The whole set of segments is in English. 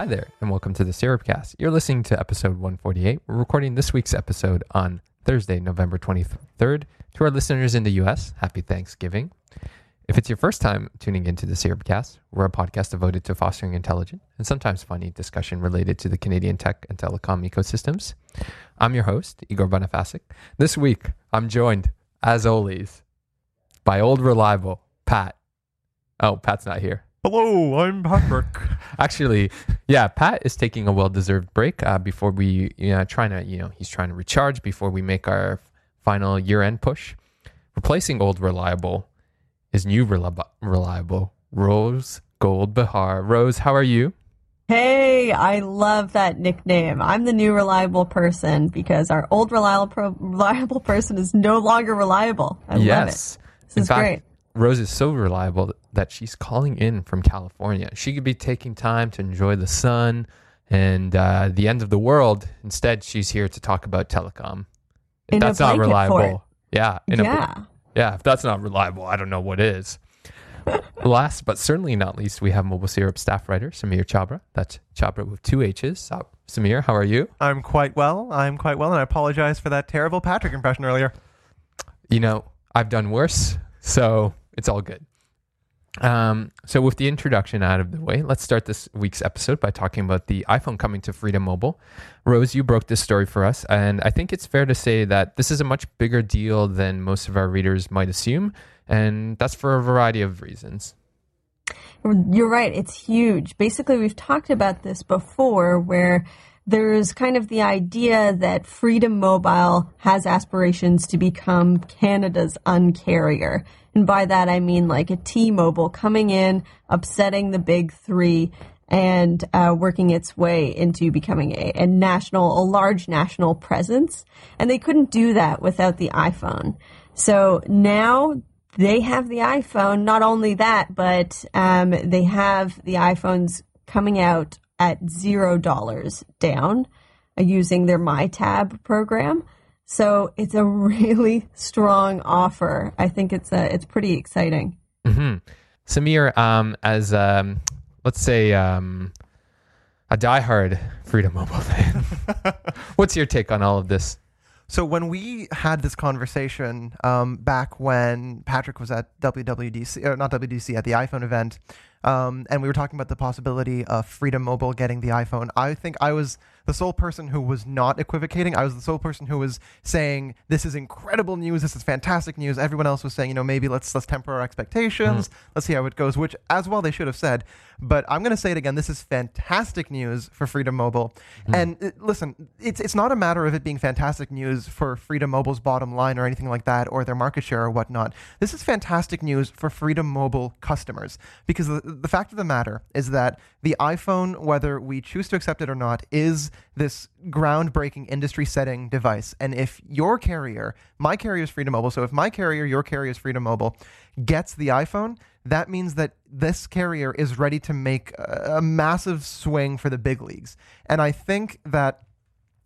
Hi there, and welcome to the Syrupcast. You're listening to episode 148. We're recording this week's episode on Thursday, November 23rd. To our listeners in the US, happy Thanksgiving. If it's your first time tuning into the Syrupcast, we're a podcast devoted to fostering intelligent and sometimes funny discussion related to the Canadian tech and telecom ecosystems. I'm your host, Igor Bonifacic. This week, I'm joined, as always, by old reliable Pat. Oh, Pat's not here. Hello, I'm Patrick. Actually, yeah, Pat is taking a well-deserved break uh, before we, you know, trying to, you know, he's trying to recharge before we make our final year-end push. Replacing old reliable is new reliable, reliable Rose Gold Behar. Rose, how are you? Hey, I love that nickname. I'm the new reliable person because our old reliable pro- reliable person is no longer reliable. I yes. love it. This In is fact, great. Rose is so reliable that she's calling in from California. She could be taking time to enjoy the sun and uh, the end of the world. Instead, she's here to talk about telecom. If In a that's not blanket fort. reliable. Yeah. in a Yeah. yeah. If that's not reliable, I don't know what is. Last but certainly not least, we have Mobile Syrup staff writer Sameer Chhabra. That's Chhabra with two H's. Uh, Sameer, how are you? I'm quite well. I'm quite well, and I apologize for that terrible Patrick impression earlier. you know, I've done worse, so it's all good. Um, so with the introduction out of the way, let's start this week's episode by talking about the iPhone coming to Freedom Mobile. Rose, you broke this story for us, and I think it's fair to say that this is a much bigger deal than most of our readers might assume, and that's for a variety of reasons. You're right. It's huge. Basically, we've talked about this before where there's kind of the idea that Freedom Mobile has aspirations to become Canada's uncarrier. And by that, I mean like a T Mobile coming in, upsetting the big three, and uh, working its way into becoming a, a national, a large national presence. And they couldn't do that without the iPhone. So now they have the iPhone. Not only that, but um, they have the iPhones coming out at zero dollars down uh, using their MyTab program. So it's a really strong offer. I think it's a, it's pretty exciting. hmm Sameer, um, as um, let's say um, a diehard Freedom Mobile fan, what's your take on all of this? So when we had this conversation um, back when Patrick was at WWDC, or not WWDC, at the iPhone event, um, and we were talking about the possibility of Freedom Mobile getting the iPhone, I think I was the sole person who was not equivocating. I was the sole person who was saying this is incredible news, this is fantastic news. Everyone else was saying, you know, maybe let's let's temper our expectations, let's see how it goes. Which, as well, they should have said. But I'm going to say it again. This is fantastic news for Freedom Mobile. And uh, listen, it's it's not a matter of it being fantastic news for Freedom Mobile's bottom line or anything like that, or their market share or whatnot. This is fantastic news for Freedom Mobile customers because the, the fact of the matter is that the iPhone, whether we choose to accept it or not, is this groundbreaking industry setting device. And if your carrier, my carrier is Freedom Mobile, so if my carrier, your carrier is Freedom Mobile, gets the iPhone, that means that this carrier is ready to make a, a massive swing for the big leagues. And I think that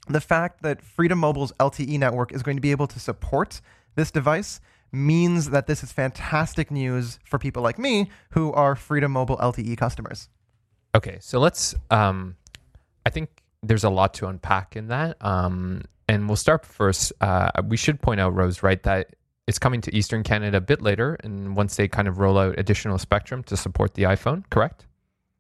the fact that Freedom Mobile's LTE network is going to be able to support this device means that this is fantastic news for people like me who are Freedom Mobile LTE customers. Okay, so let's. Um, I think there's a lot to unpack in that, um, and we'll start first. Uh, we should point out, Rose, right, that it's coming to Eastern Canada a bit later, and once they kind of roll out additional spectrum to support the iPhone, correct?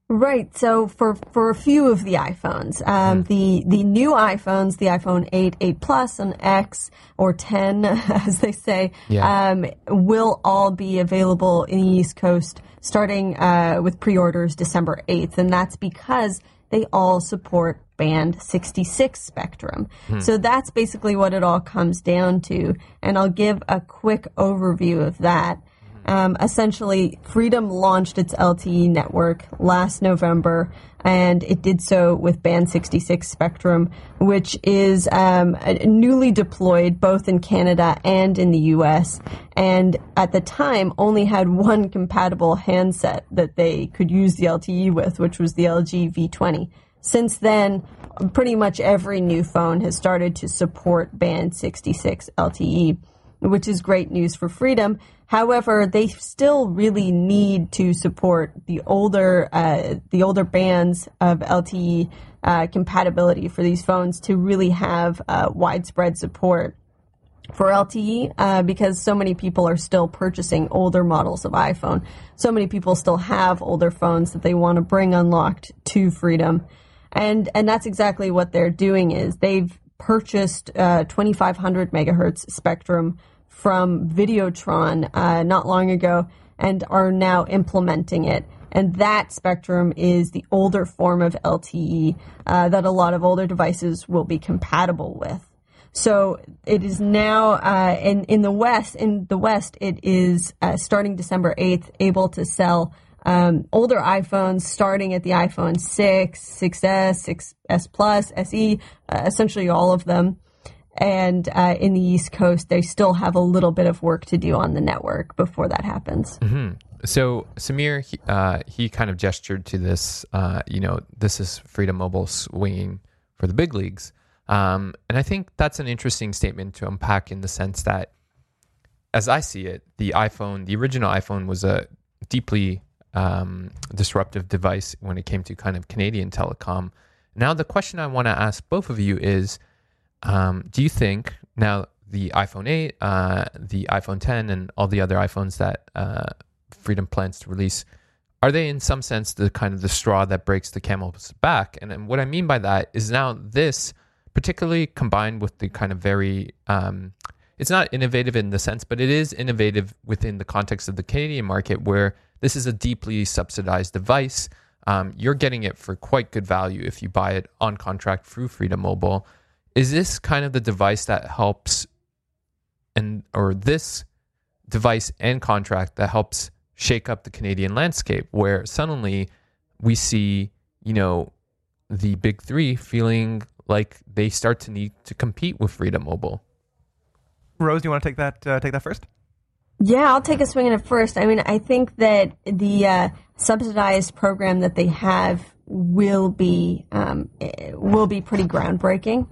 Right. So for for a few of the iPhones, um, the the new iPhones, the iPhone 8, 8 Plus, and X or 10, as they say, Yeah. um, will all be available in the East Coast starting uh, with pre-orders December 8th, and that's because they all support band 66 spectrum. So that's basically what it all comes down to, and I'll give a quick overview of that. Um, essentially, Freedom launched its LTE network last November, and it did so with Band 66 spectrum, which is um, newly deployed both in Canada and in the US. And at the time, only had one compatible handset that they could use the LTE with, which was the LG V20. Since then, pretty much every new phone has started to support Band 66 LTE which is great news for freedom. However, they still really need to support the older uh, the older bands of LTE uh, compatibility for these phones to really have uh, widespread support for LTE uh, because so many people are still purchasing older models of iPhone. So many people still have older phones that they want to bring unlocked to Freedom, and and that's exactly what they're doing. Is they've purchased uh, 2500 megahertz spectrum from Videotron uh, not long ago and are now implementing it. And that spectrum is the older form of LTE uh, that a lot of older devices will be compatible with. So it is now uh, in in the west. In the west, it is uh, starting December eighth, able to sell um, older iPhones, starting at the iPhone six, 6s, 6s Plus, SE, uh, essentially all of them. And uh, in the East Coast, they still have a little bit of work to do on the network before that happens. So Sameer, he, uh, he kind of gestured to this. Uh, you know, this is Freedom Mobile swinging for the big leagues, um, and I think that's an interesting statement to unpack in the sense that, as I see it, the iPhone, the original iPhone, was a deeply um, disruptive device when it came to kind of Canadian telecom. Now, the question I want to ask both of you is, um, do you think now the iPhone 8, uh, the iPhone 10, and all the other iPhones that uh, Freedom plans to release, are they in some sense the kind of the straw that breaks the camel's back? And, then what I mean by that is now this, particularly combined with the kind of very, um, it's not innovative in the sense, but it is innovative within the context of the Canadian market where this is a deeply subsidized device. Um, you're getting it for quite good value if you buy it on contract through Freedom Mobile. Is this kind of the device that helps, and or this device and contract that helps shake up the Canadian landscape, where suddenly we see, you know, the big three feeling like they start to need to compete with Freedom Mobile. Rose, do you want to take that uh, take that first? Yeah, I'll take a swing at it first. I mean, I think that the uh, subsidized program that they have will be um, eh, will be pretty groundbreaking.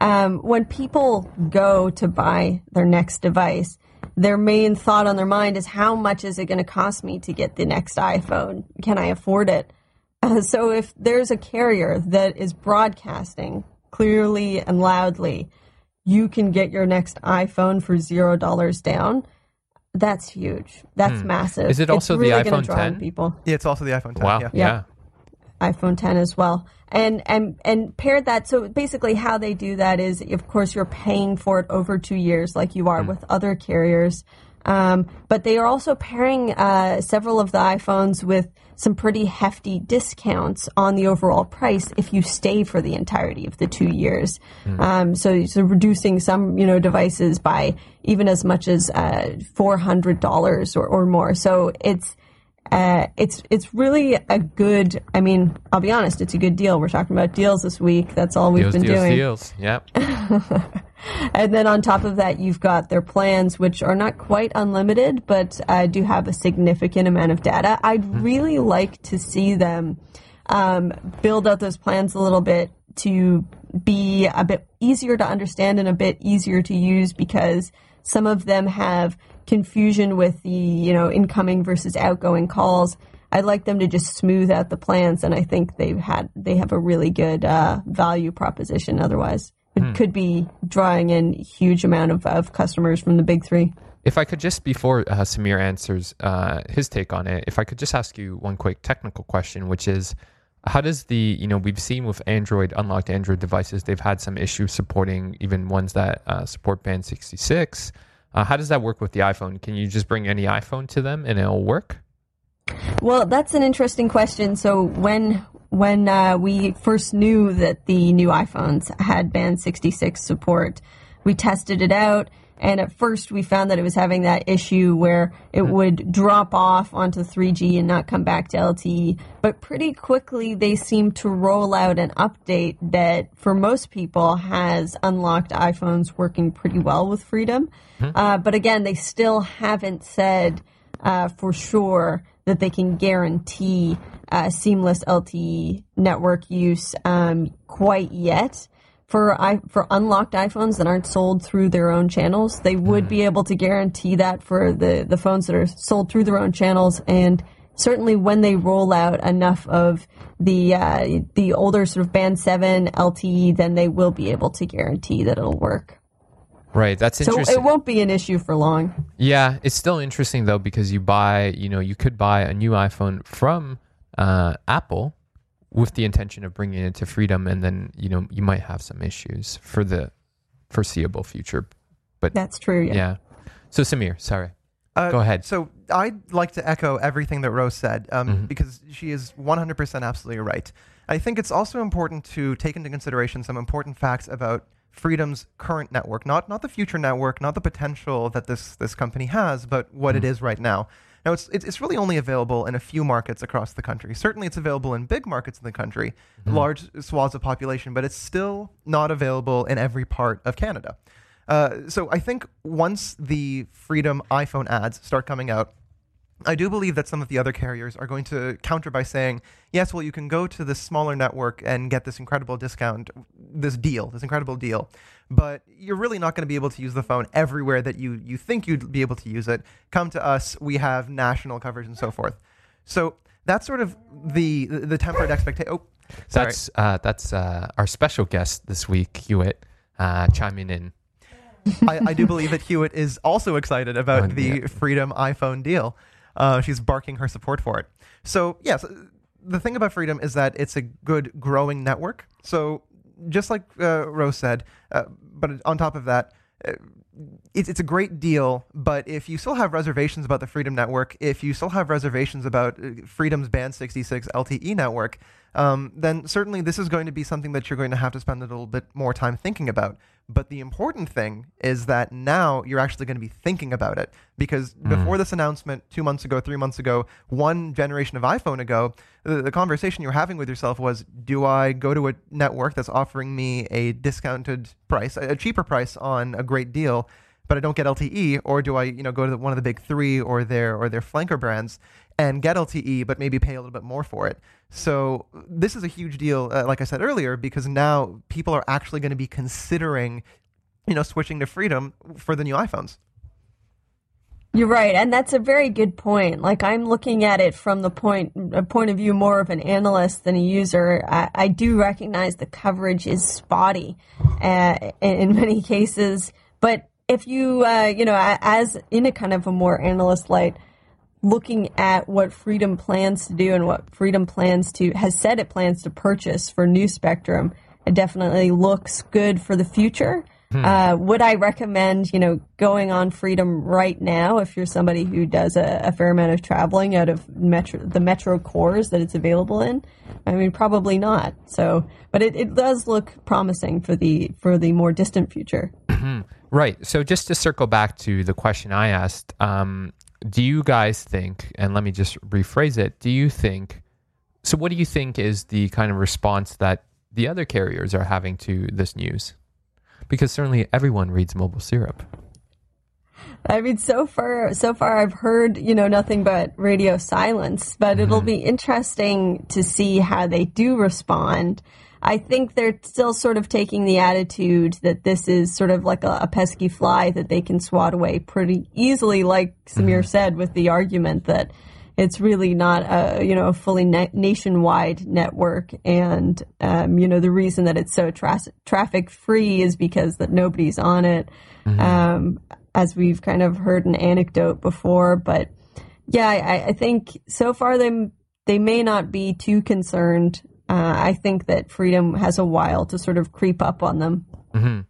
Um, when people go to buy their next device, their main thought on their mind is how much is it going to cost me to get the next iPhone? Can I afford it? Uh, so if there's a carrier that is broadcasting clearly and loudly, you can get your next iPhone for zero dollars down. That's huge. That's massive. Hmm. Is it also the really gonna iPhone draw in 10? People Yeah, it's also the iPhone 10. Wow. Yeah. Yeah. iPhone 10 as well. And and and paired that so basically how they do that is of course you're paying for it over 2 years like you are with other carriers. Um, but they are also pairing uh, several of the iPhones with some pretty hefty discounts on the overall price if you stay for the entirety of the two years. Um, so, so reducing some you know devices by even as much as uh, four hundred dollars or, or more. So it's uh, it's it's really a good. I mean, I'll be honest, it's a good deal. We're talking about deals this week. That's all we've Deals, been deals, doing. deals. Yep. And then on top of that, you've got their plans, which are not quite unlimited, but uh, do have a significant amount of data. I'd really like to see them um, build out those plans a little bit to be a bit easier to understand and a bit easier to use because some of them have confusion with the you know incoming versus outgoing calls. I'd like them to just smooth out the plans, and I think they've had they have a really good uh, value proposition. Otherwise, it could be drawing in huge amount of, of customers from the big three. If I could just, before uh, Sameer answers uh, his take on it, if I could just ask you one quick technical question, which is, how does the you know we've seen with Android unlocked Android devices, they've had some issues supporting even ones that uh, support Band 66. Uh, how does that work with the iPhone? Can you just bring any iPhone to them and it'll work? Well, that's an interesting question. So when when uh, we first knew that the new iPhones had Band 66 support, we tested it out. And at first, we found that it was having that issue where it mm-hmm. would drop off onto 3G and not come back to LTE. But pretty quickly, they seemed to roll out an update that, for most people, has unlocked iPhones working pretty well with Freedom. Mm-hmm. Uh, but again, they still haven't said uh, for sure that they can guarantee uh, seamless LTE network use um, quite yet. For I, for unlocked iPhones that aren't sold through their own channels, they would hmm. be able to guarantee that for the, the phones that are sold through their own channels. And certainly when they roll out enough of the uh, the older sort of band seven LTE, then they will be able to guarantee that it'll work. Right. That's interesting. So it won't be an issue for long. Yeah, it's still interesting though because you buy, you know, you could buy a new iPhone from uh, Apple with the intention of bringing it to freedom, and then you know you might have some issues for the foreseeable future. But that's true. Yeah. yeah. So Sameer, sorry. Uh, Go ahead. So I'd like to echo everything that Rose said um, mm-hmm. because she is 100% absolutely right. I think it's also important to take into consideration some important facts about Freedom's current network, not not the future network, not the potential that this this company has, but what mm-hmm. it is right now. Now it's it's really only available in a few markets across the country. Certainly, it's available in big markets in the country, mm-hmm. large swaths of population, but it's still not available in every part of Canada. Uh, so I think once the Freedom iPhone ads start coming out, I do believe that some of the other carriers are going to counter by saying, yes, well, you can go to this smaller network and get this incredible discount, this deal, this incredible deal, but you're really not going to be able to use the phone everywhere that you, you think you'd be able to use it. Come to us, we have national coverage and so forth. So that's sort of the, the, tempered expectation. Oh, sorry. That's, uh, that's uh, our special guest this week, Hewitt, uh, chiming in. I, I, do believe that Hewitt is also excited about oh, the yeah. Freedom iPhone deal. Uh, she's barking her support for it. So, yes, the thing about Freedom is that it's a good growing network. So, just like uh, Rose said, uh, but on top of that, uh, it's, it's a great deal, but if you still have reservations about the Freedom Network, if you still have reservations about uh, Freedom's Band 66 LTE network, um, then certainly this is going to be something that you're going to have to spend a little bit more time thinking about. But the important thing is that now you're actually going to be thinking about it because mm. before this announcement, two months ago, three months ago, one generation of iPhone ago, the, the conversation you're having with yourself was do I go to a network that's offering me a discounted price, a cheaper price on a great deal? but I don't get LTE, or do I, you know, go to the, one of the big three or their or their flanker brands and get LTE, but maybe pay a little bit more for it? So this is a huge deal, uh, like I said earlier, because now people are actually going to be considering, you know, switching to Freedom for the new iPhones. You're right, and that's a very good point. Like I'm looking at it from the point a point of view more of an analyst than a user. I, I do recognize the coverage is spotty uh, in many cases, but if you uh, you know as in a kind of a more analyst light looking at what Freedom plans to do and what Freedom plans to has said it plans to purchase for new Spectrum, it definitely looks good for the future. Hmm. Uh, would I recommend, you know, going on Freedom right now if you're somebody who does a, a, fair amount of traveling out of metro, the metro cores that it's available in? I mean, probably not. So, but it, it does look promising for the for the more distant future. Hmm. right. So, just to circle back to the question I asked, um, do you guys think, and let me just rephrase it, do you think, so what do you think is the kind of response that the other carriers are having to this news? Because certainly everyone reads mobile syrup. I mean, so far, so far, I've heard you know nothing but radio silence. But mm-hmm. it'll be interesting to see how they do respond. I think they're still sort of taking the attitude that this is sort of like a, a pesky fly that they can swat away pretty easily, like Sameer mm-hmm. said, with the argument that it's really not a you know a fully na- nationwide network. And um, you know the reason that it's so tra- traffic free is because that nobody's on it. Mm-hmm. Um, as we've kind of heard an anecdote before, but yeah, I, I think so far they they may not be too concerned. Uh, I think that freedom has a while to sort of creep up on them. Mm-hmm.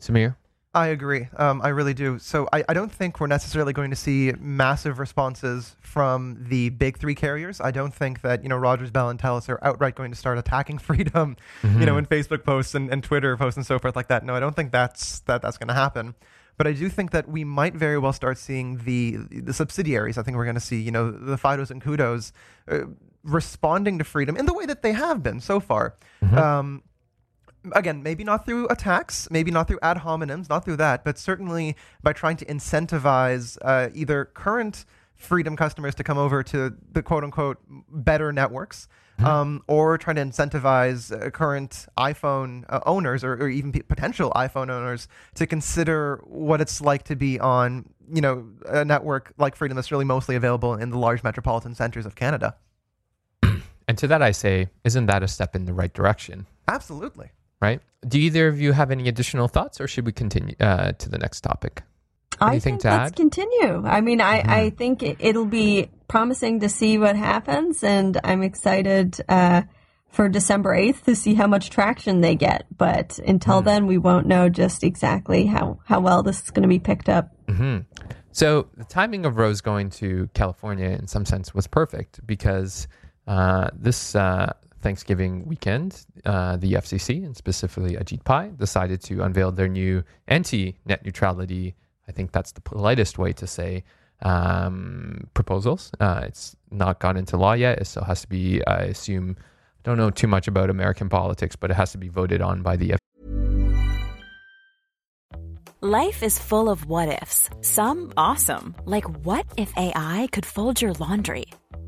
Sameer. I agree. Um, I really do. So I, I don't think we're necessarily going to see massive responses from the big three carriers. I don't think that you know Rogers, Bell, and Telus are outright going to start attacking freedom, mm-hmm. you know, in Facebook posts and, and Twitter posts and so forth like that. No, I don't think that's that that's going to happen. But I do think that we might very well start seeing the the subsidiaries. I think we're going to see you know the Fidos and Koodos uh, responding to freedom in the way that they have been so far. Mm-hmm. Um, again, maybe not through attacks, maybe not through ad hominems, not through that, but certainly by trying to incentivize uh, either current freedom customers to come over to the quote unquote better networks. Mm-hmm. Um, or trying to incentivize uh, current iPhone uh, owners or, or even p- potential iPhone owners to consider what it's like to be on, you know, a network like Freedom that's really mostly available in the large metropolitan centers of Canada. And to that, I say, isn't that a step in the right direction? Absolutely right? Do either of you have any additional thoughts, or should we continue uh, to the next topic? Anything I think to let's add? continue. I mean, I, mm-hmm. I think it, will be promising to see what happens, and I'm excited uh, for December 8th to see how much traction they get. But until mm. then, we won't know just exactly how, how well this is going to be picked up. Mm-hmm. So the timing of Rose going to California, in some sense, was perfect because uh, this uh, Thanksgiving weekend, uh, the FCC and specifically Ajit Pai decided to unveil their new anti-net neutrality. I think that's the politest way to say um, proposals. Uh, it's not gone into law yet. It still has to be, I assume, I don't know too much about American politics, but it has to be voted on by the. FCC. Life is full of what ifs. Some awesome, like what if AI could fold your laundry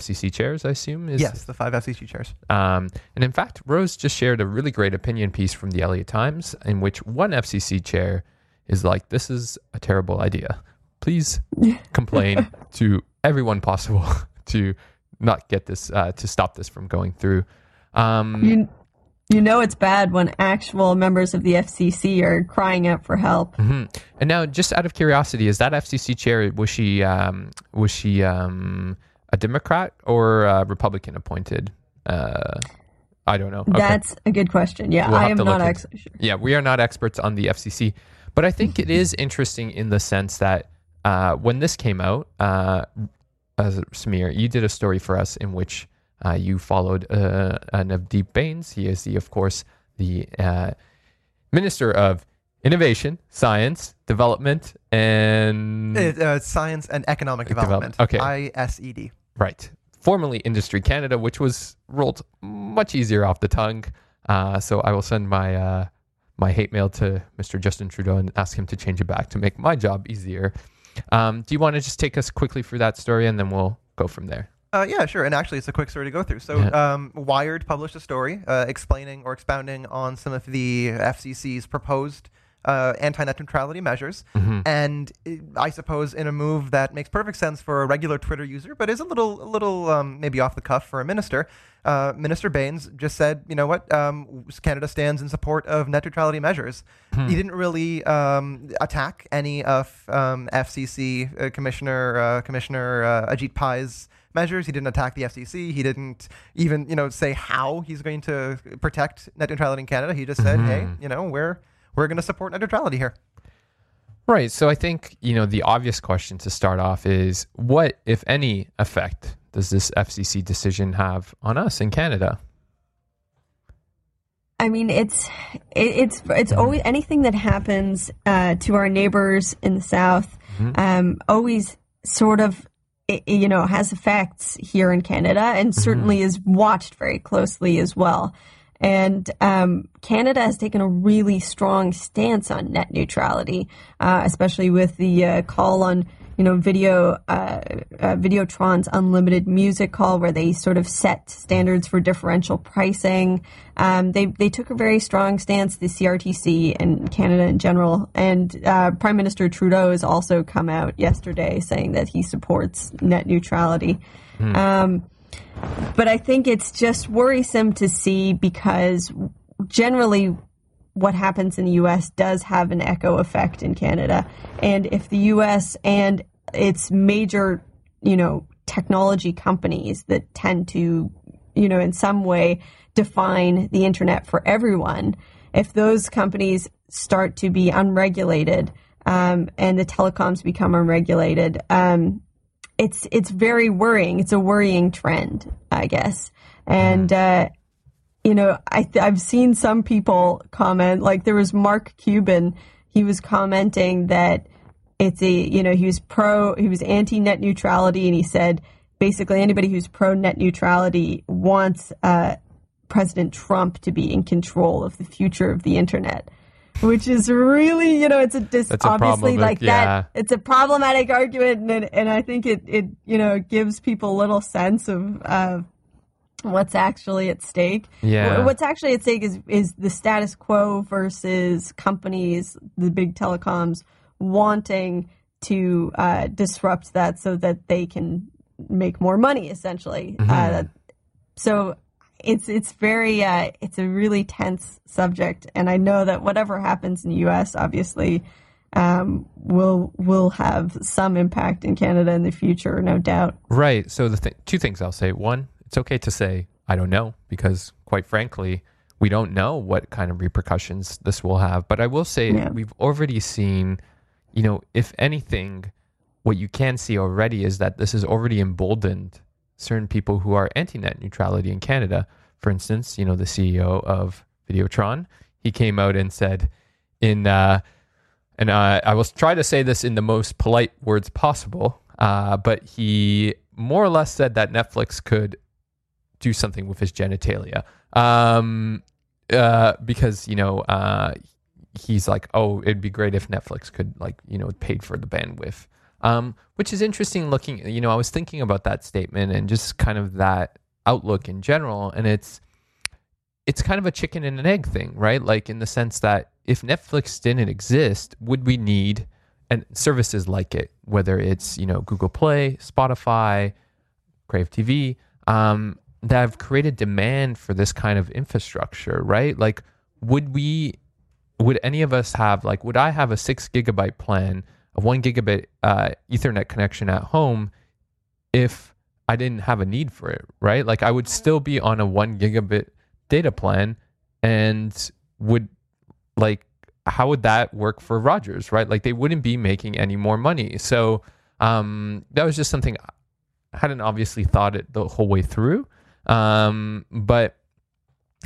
FCC chairs, I assume. Is, yes, the five FCC chairs. Um, and in fact, Rose just shared a really great opinion piece from the LA Times in which one FCC chair is like, "This is a terrible idea. Please complain to everyone possible to not get this uh, to stop this from going through." Um, you, you know it's bad when actual members of the FCC are crying out for help. Mm-hmm. And now, just out of curiosity, is that FCC chair was she um, was she um, a Democrat or a Republican appointed? Uh, I don't know. Okay. That's a good question. Yeah, we'll I am not actually sure. Yeah, we are not experts on the FCC, but I think it is interesting in the sense that uh, when this came out, uh, Samir, you did a story for us in which uh, you followed uh, Navdeep Bains. He is the, of course, the uh, Minister of Innovation, Science, Development, and uh, Science and Economic Development. development. Okay, ISED. Right. Formerly Industry Canada, which was rolled much easier off the tongue. Uh, so I will send my uh, my hate mail to Mr. Justin Trudeau and ask him to change it back to make my job easier. Um, do you want to just take us quickly through that story and then we'll go from there? Uh, yeah, sure. And actually, it's a quick story to go through. So, yeah. um, Wired published a story uh, explaining or expounding on some of the FCC's proposed uh, anti-net neutrality measures, mm-hmm. and I suppose in a move that makes perfect sense for a regular Twitter user, but is a little, a little um, maybe off the cuff for a minister. Uh, Minister Bains just said, you know what, um, Canada stands in support of net neutrality measures. Hmm. He didn't really um, attack any of um, FCC uh, Commissioner uh, Commissioner uh, Ajit Pai's measures. He didn't attack the FCC. He didn't even, you know, say how he's going to protect net neutrality in Canada. He just said, mm-hmm. hey, you know, we're we're going to support net neutrality here. Right. So I think, you know, the obvious question to start off is what, if any, effect does this FCC decision have on us in Canada? I mean, it's it's it's always anything that happens uh, to our neighbors in the south. Mm-hmm. Um, always sort of you know has effects here in Canada, and certainly mm-hmm. is watched very closely as well. And um, Canada has taken a really strong stance on net neutrality, uh, especially with the uh, call on you know, video, uh, uh, Videotron's unlimited music call, where they sort of set standards for differential pricing. Um, they they took a very strong stance, the CRTC and Canada in general. And uh, Prime Minister Trudeau has also come out yesterday saying that he supports net neutrality. Hmm. Um, but I think it's just worrisome to see because generally what happens in the US does have an echo effect in Canada. And if the US and it's major, you know, technology companies that tend to, you know, in some way define the internet for everyone. If those companies start to be unregulated um, and the telecoms become unregulated, um, it's it's very worrying. It's a worrying trend, I guess. And uh, you know, I I've seen some people comment like there was Mark Cuban. He was commenting that it's a you know he was pro he was anti net neutrality and he said basically anybody who's pro net neutrality wants uh, President Trump to be in control of the future of the internet. Which is really, you know, it's a dis- obviously like yeah. that. It's a problematic argument, and and I think it it you know gives people a little sense of uh, what's actually at stake. Yeah. What's actually at stake is is the status quo versus companies, the big telecoms wanting to uh, disrupt that so that they can make more money, essentially. Mm-hmm. Uh, so it's it's very uh, it's a really tense subject, and I know that whatever happens in the U.S. obviously um, will will have some impact in Canada in the future, no doubt. Right. So the th- two things I'll say: one, it's okay to say I don't know because, quite frankly, we don't know what kind of repercussions this will have. But I will say yeah. we've already seen you know, if anything, what you can see already is that this has already emboldened certain people who are anti-net neutrality in Canada. For instance, you know, the CEO of Videotron, he came out and said in, uh, and uh, I will try to say this in the most polite words possible, uh, but he more or less said that Netflix could do something with his genitalia. Um, uh, because, you know, uh, he's like, oh, it'd be great if Netflix could like, you know, paid for the bandwidth. Um, which is interesting looking, you know, I was thinking about that statement and just kind of that outlook in general. And it's, it's kind of a chicken and an egg thing, right? Like in the sense that if Netflix didn't exist, would we need and services like it, whether it's, you know, Google Play, Spotify, Crave TV, um, that have created demand for this kind of infrastructure, right? Like, would we would any of us have like would I have a six gigabyte plan, a one gigabit uh, Ethernet connection at home if I didn't have a need for it, right? Like I would still be on a one gigabit data plan and would like how would that work for Rogers, right? Like they wouldn't be making any more money. So um, that was just something I hadn't obviously thought it the whole way through. Um, but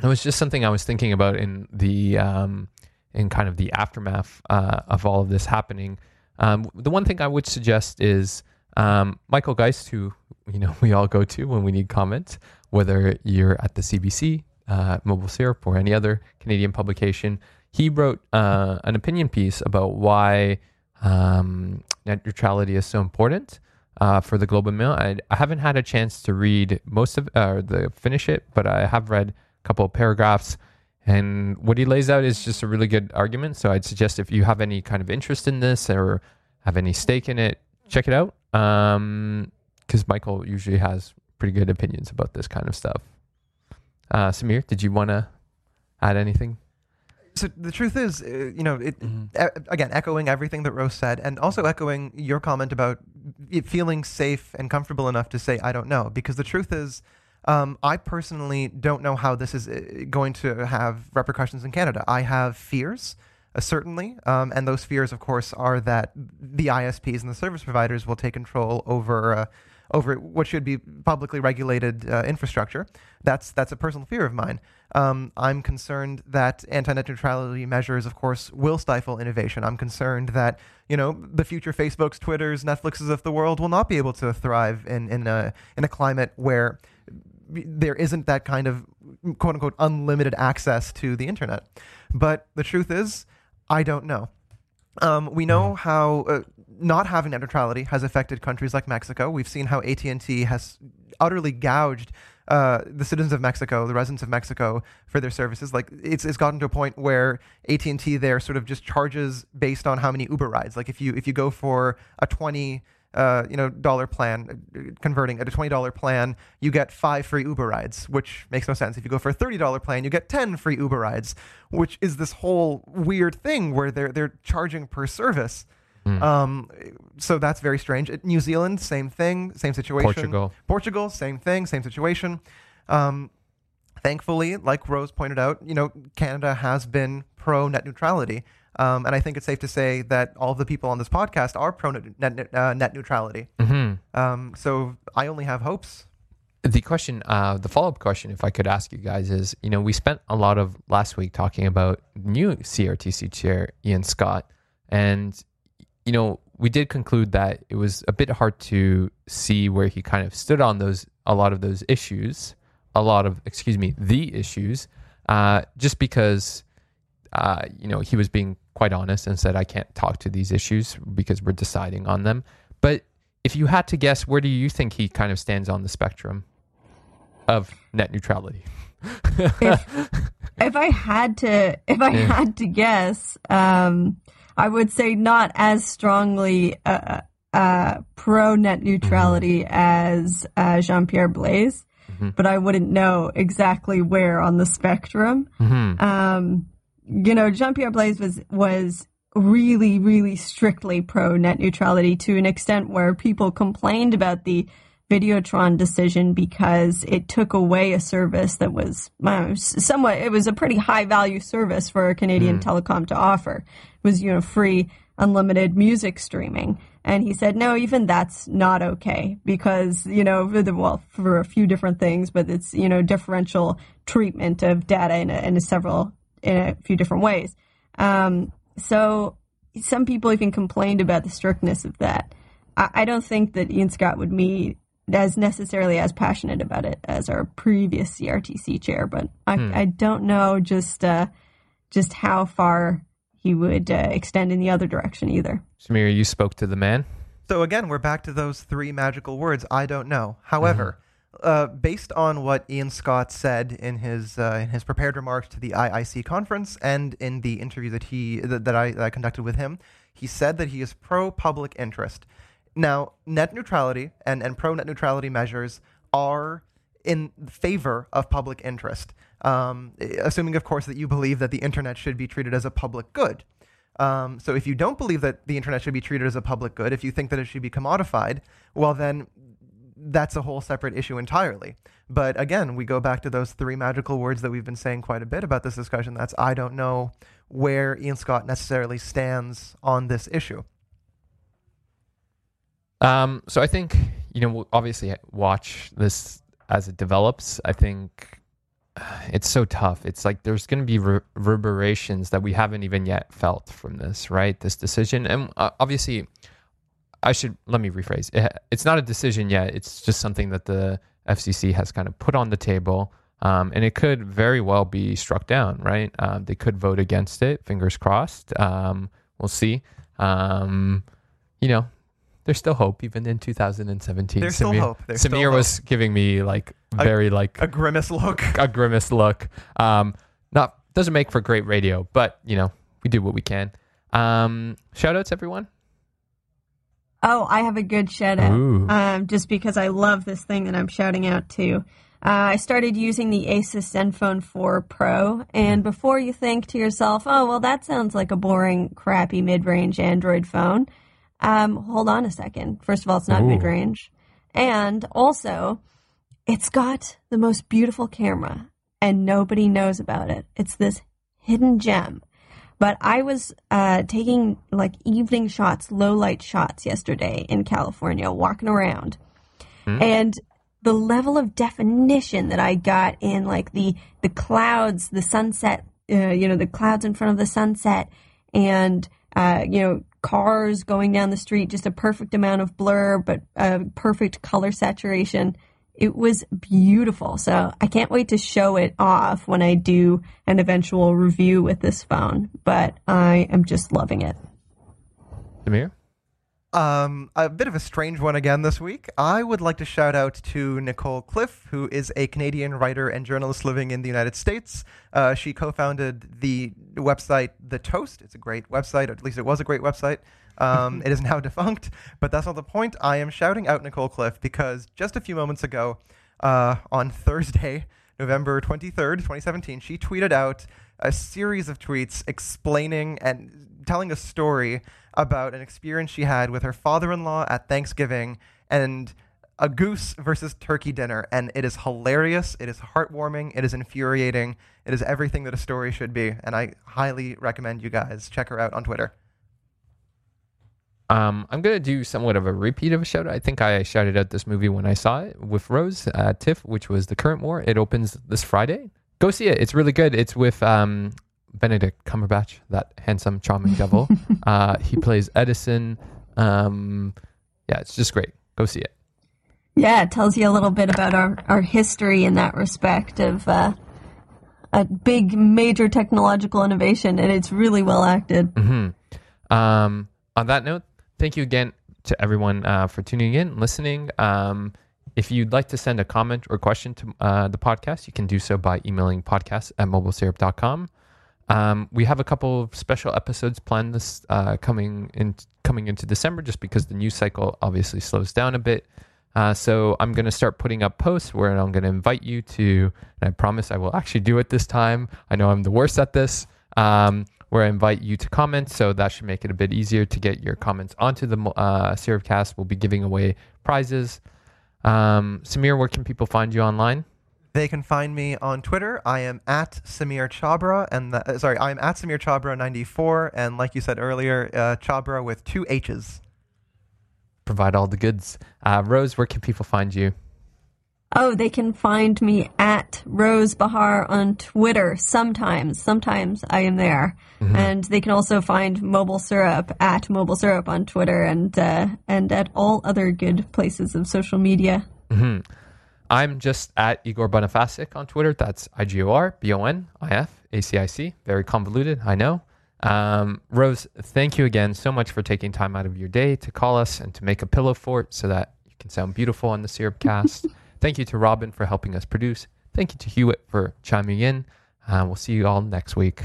it was just something I was thinking about in the um, in kind of the aftermath uh, of all of this happening. Um, the one thing I would suggest is um, Michael Geist, who you know we all go to when we need comments, whether you're at the CBC, uh, Mobile Syrup, or any other Canadian publication. He wrote uh, an opinion piece about why um, net neutrality is so important uh, for the Globe and Mail. I, I, haven't had a chance to read most of uh, the finish it, but I have read a couple of paragraphs. And what he lays out is just a really good argument. So I'd suggest if you have any kind of interest in this or have any stake in it, check it out. Because um, Michael usually has pretty good opinions about this kind of stuff. Uh, Sameer, did you want to add anything? So the truth is, uh, you know, it, mm-hmm. e- again, echoing everything that Rose said, and also echoing your comment about feeling safe and comfortable enough to say, I don't know. Because the truth is, um, I personally don't know how this is uh, going to have repercussions in Canada. I have fears, uh, certainly, um, and those fears, of course, are that the ISPs and the service providers will take control over uh, over what should be publicly regulated uh, infrastructure. That's that's a personal fear of mine. Um, I'm concerned that anti-net neutrality measures, of course, will stifle innovation. I'm concerned that you know the future Facebooks, Twitters, Netflixes of the world will not be able to thrive in in a in a climate where there isn't that kind of quote unquote unlimited access to the internet. But the truth is, I don't know. Um, we know how uh, not having net neutrality has affected countries like Mexico. We've seen how AT and T has utterly gouged uh, the citizens of Mexico, the residents of Mexico, for their services. Like it's it's gotten to a point where AT and T there sort of just charges based on how many Uber rides. Like if you if you go for a twenty uh, you know dollar plan, uh, converting at a twenty dollar plan, you get five free Uber rides, which makes no sense. If you go for a thirty dollar plan, you get ten free Uber rides, which is this whole weird thing where they're they're charging per service. Hmm. Um, so that's very strange. New Zealand, same thing, same situation. Portugal. Portugal, same thing, same situation. Um, thankfully, like Rose pointed out, you know, Canada has been pro net neutrality. Um, and I think it's safe to say that all of the people on this podcast are pro net, net, uh, net neutrality. hmm Um, so I only have hopes. The question, uh, the follow up question, if I could ask you guys, is you know, we spent a lot of last week talking about new CRTC chair, Ian Scott. And, you know, we did conclude that it was a bit hard to see where he kind of stood on those, a lot of those issues, a lot of, excuse me, the issues, uh, just because, uh, you know, he was being quite honest and said, I can't talk to these issues because we're deciding on them. But if you had to guess, where do you think he kind of stands on the spectrum of net neutrality? if I had to, if I Yeah. had to guess, um, I would say not as strongly uh, uh, pro net neutrality as uh, Jean Pierre Blais, Mhm. but I wouldn't know exactly where on the spectrum. Mhm. Um, you know, Jean Pierre Blais was was really, really strictly pro net neutrality to an extent where people complained about the Videotron decision because it took away a service that was uh, somewhat. It was a pretty high value service for a Canadian telecom to offer. It was you know free, unlimited music streaming. And he said, no, even that's not okay because, you know, for the- well, for a few different things, but it's, you know, differential treatment of data in, a, in a several, in a few different ways. Um, so some people even complained about the strictness of that. I, I don't think that Ian Scott would be as necessarily as passionate about it as our previous CRTC chair, but I, I don't know just uh, just how far he would uh, extend in the other direction either. Sameer, you spoke to the man. So again, we're back to those three magical words. I don't know. However, uh, based on what Ian Scott said in his uh, in his prepared remarks to the IIC conference and in the interview that he that, that I, that I conducted with him, he said that he is pro public interest. Now, net neutrality and, and pro net neutrality measures are in favor of public interest, um, assuming, of course, that you believe that the internet should be treated as a public good. Um, so if you don't believe that the internet should be treated as a public good, if you think that it should be commodified, well, then that's a whole separate issue entirely. But again, we go back to those three magical words that we've been saying quite a bit about this discussion. That's I don't know where Ian Scott necessarily stands on this issue. Um, so I think you know we'll obviously watch this as it develops. I think uh, it's so tough. It's like there's going to be reverberations that we haven't even yet felt from this, right? This decision, and uh, obviously, I should let me rephrase. It, it's not a decision yet. It's just something that the FCC has kind of put on the table. Um, and it could very well be struck down, right? Um, they could vote against it. Fingers crossed. Um, we'll see. Um, you know, there's still hope even in 2017. There's still Sameer, hope. There's still Sameer was giving me like very like A grimace look. a grimace look. Um, not doesn't make for great radio, but you know we do what we can. Um, shout outs everyone. Oh, I have a good shout out. Um, just because I love this thing that I'm shouting out to. Uh, I started using the Asus Zenfone 4 Pro, and before you think to yourself, oh, well, that sounds like a boring, crappy mid range Android phone, um, hold on a second. First of all, it's not mid range. And also, it's got the most beautiful camera, and nobody knows about it. It's this hidden gem. But I was uh, taking like evening shots, low light shots yesterday in California, walking around, and the level of definition that I got in like the the clouds, the sunset, uh, you know, the clouds in front of the sunset, and uh, you know, cars going down the street, just a perfect amount of blur, but uh, perfect color saturation. It was beautiful. So I can't wait to show it off when I do an eventual review with this phone, but I am just loving it. Sameer? Um, a bit of a strange one again this week. I would like to shout out to Nicole Cliffe, who is a Canadian writer and journalist living in the United States. Uh, she co-founded the website The Toast. It's a great website, or at least it was a great website. Um, it is now defunct, but that's not the point. I am shouting out Nicole Cliffe because just a few moments ago, uh, on Thursday, November 23rd, 2017, she tweeted out a series of tweets explaining and telling a story about an experience she had with her father-in-law at Thanksgiving and a goose versus turkey dinner. And it is hilarious. It is heartwarming. It is infuriating. It is everything that a story should be. And i highly recommend you guys check her out on twitter Um, I'm gonna do somewhat of a repeat of a shout out. I think I shouted out this movie when I saw it with Rose at TIFF, which was the current war. It opens this Friday. Go see it. It's really good. It's with um, Benedict Cumberbatch, that handsome, charming devil. uh, he plays Edison. Um, yeah, it's just great. Go see it. Yeah, it tells you a little bit about our, our history in that respect of uh, a big, major technological innovation, and it's really well acted. hmm Um, on that note, thank you again to everyone uh, for tuning in, listening. Um, if you'd like to send a comment or question to uh, the podcast, you can do so by emailing podcast at mobilesyrup.com. Um, we have a couple of special episodes planned this uh, coming in coming into December, just because the news cycle obviously slows down a bit. Uh, so I'm going to start putting up posts where I'm going to invite you to, and I promise I will actually do it this time. I know I'm the worst at this. Um, where I invite you to comment, so that should make it a bit easier to get your comments onto the uh, Syrupcast. We'll be giving away prizes. Um, Sameer, where can people find you online? They can find me on Twitter. I am at Sameer Chhabra, and the, uh, sorry, I am at Sameer Chhabra ninety four, and like you said earlier, uh, Chhabra with two H's. Provide all the goods. Uh, Rose, where can people find you? Oh, they can find me at Rose Behar on Twitter sometimes. Sometimes I am there. And they can also find Mobile Syrup at Mobile Syrup on Twitter and uh, and at all other good places of social media. hmm I'm just at Igor Bonifacic on Twitter. That's I G O R B O N I F A C I C. Very convoluted, I know. Um, Rose, thank you again so much for taking time out of your day to call us and to make a pillow fort so that you can sound beautiful on the Syrup Cast. thank you to Robin for helping us produce. Thank you to Hewitt for chiming in. Uh, we'll see you all next week.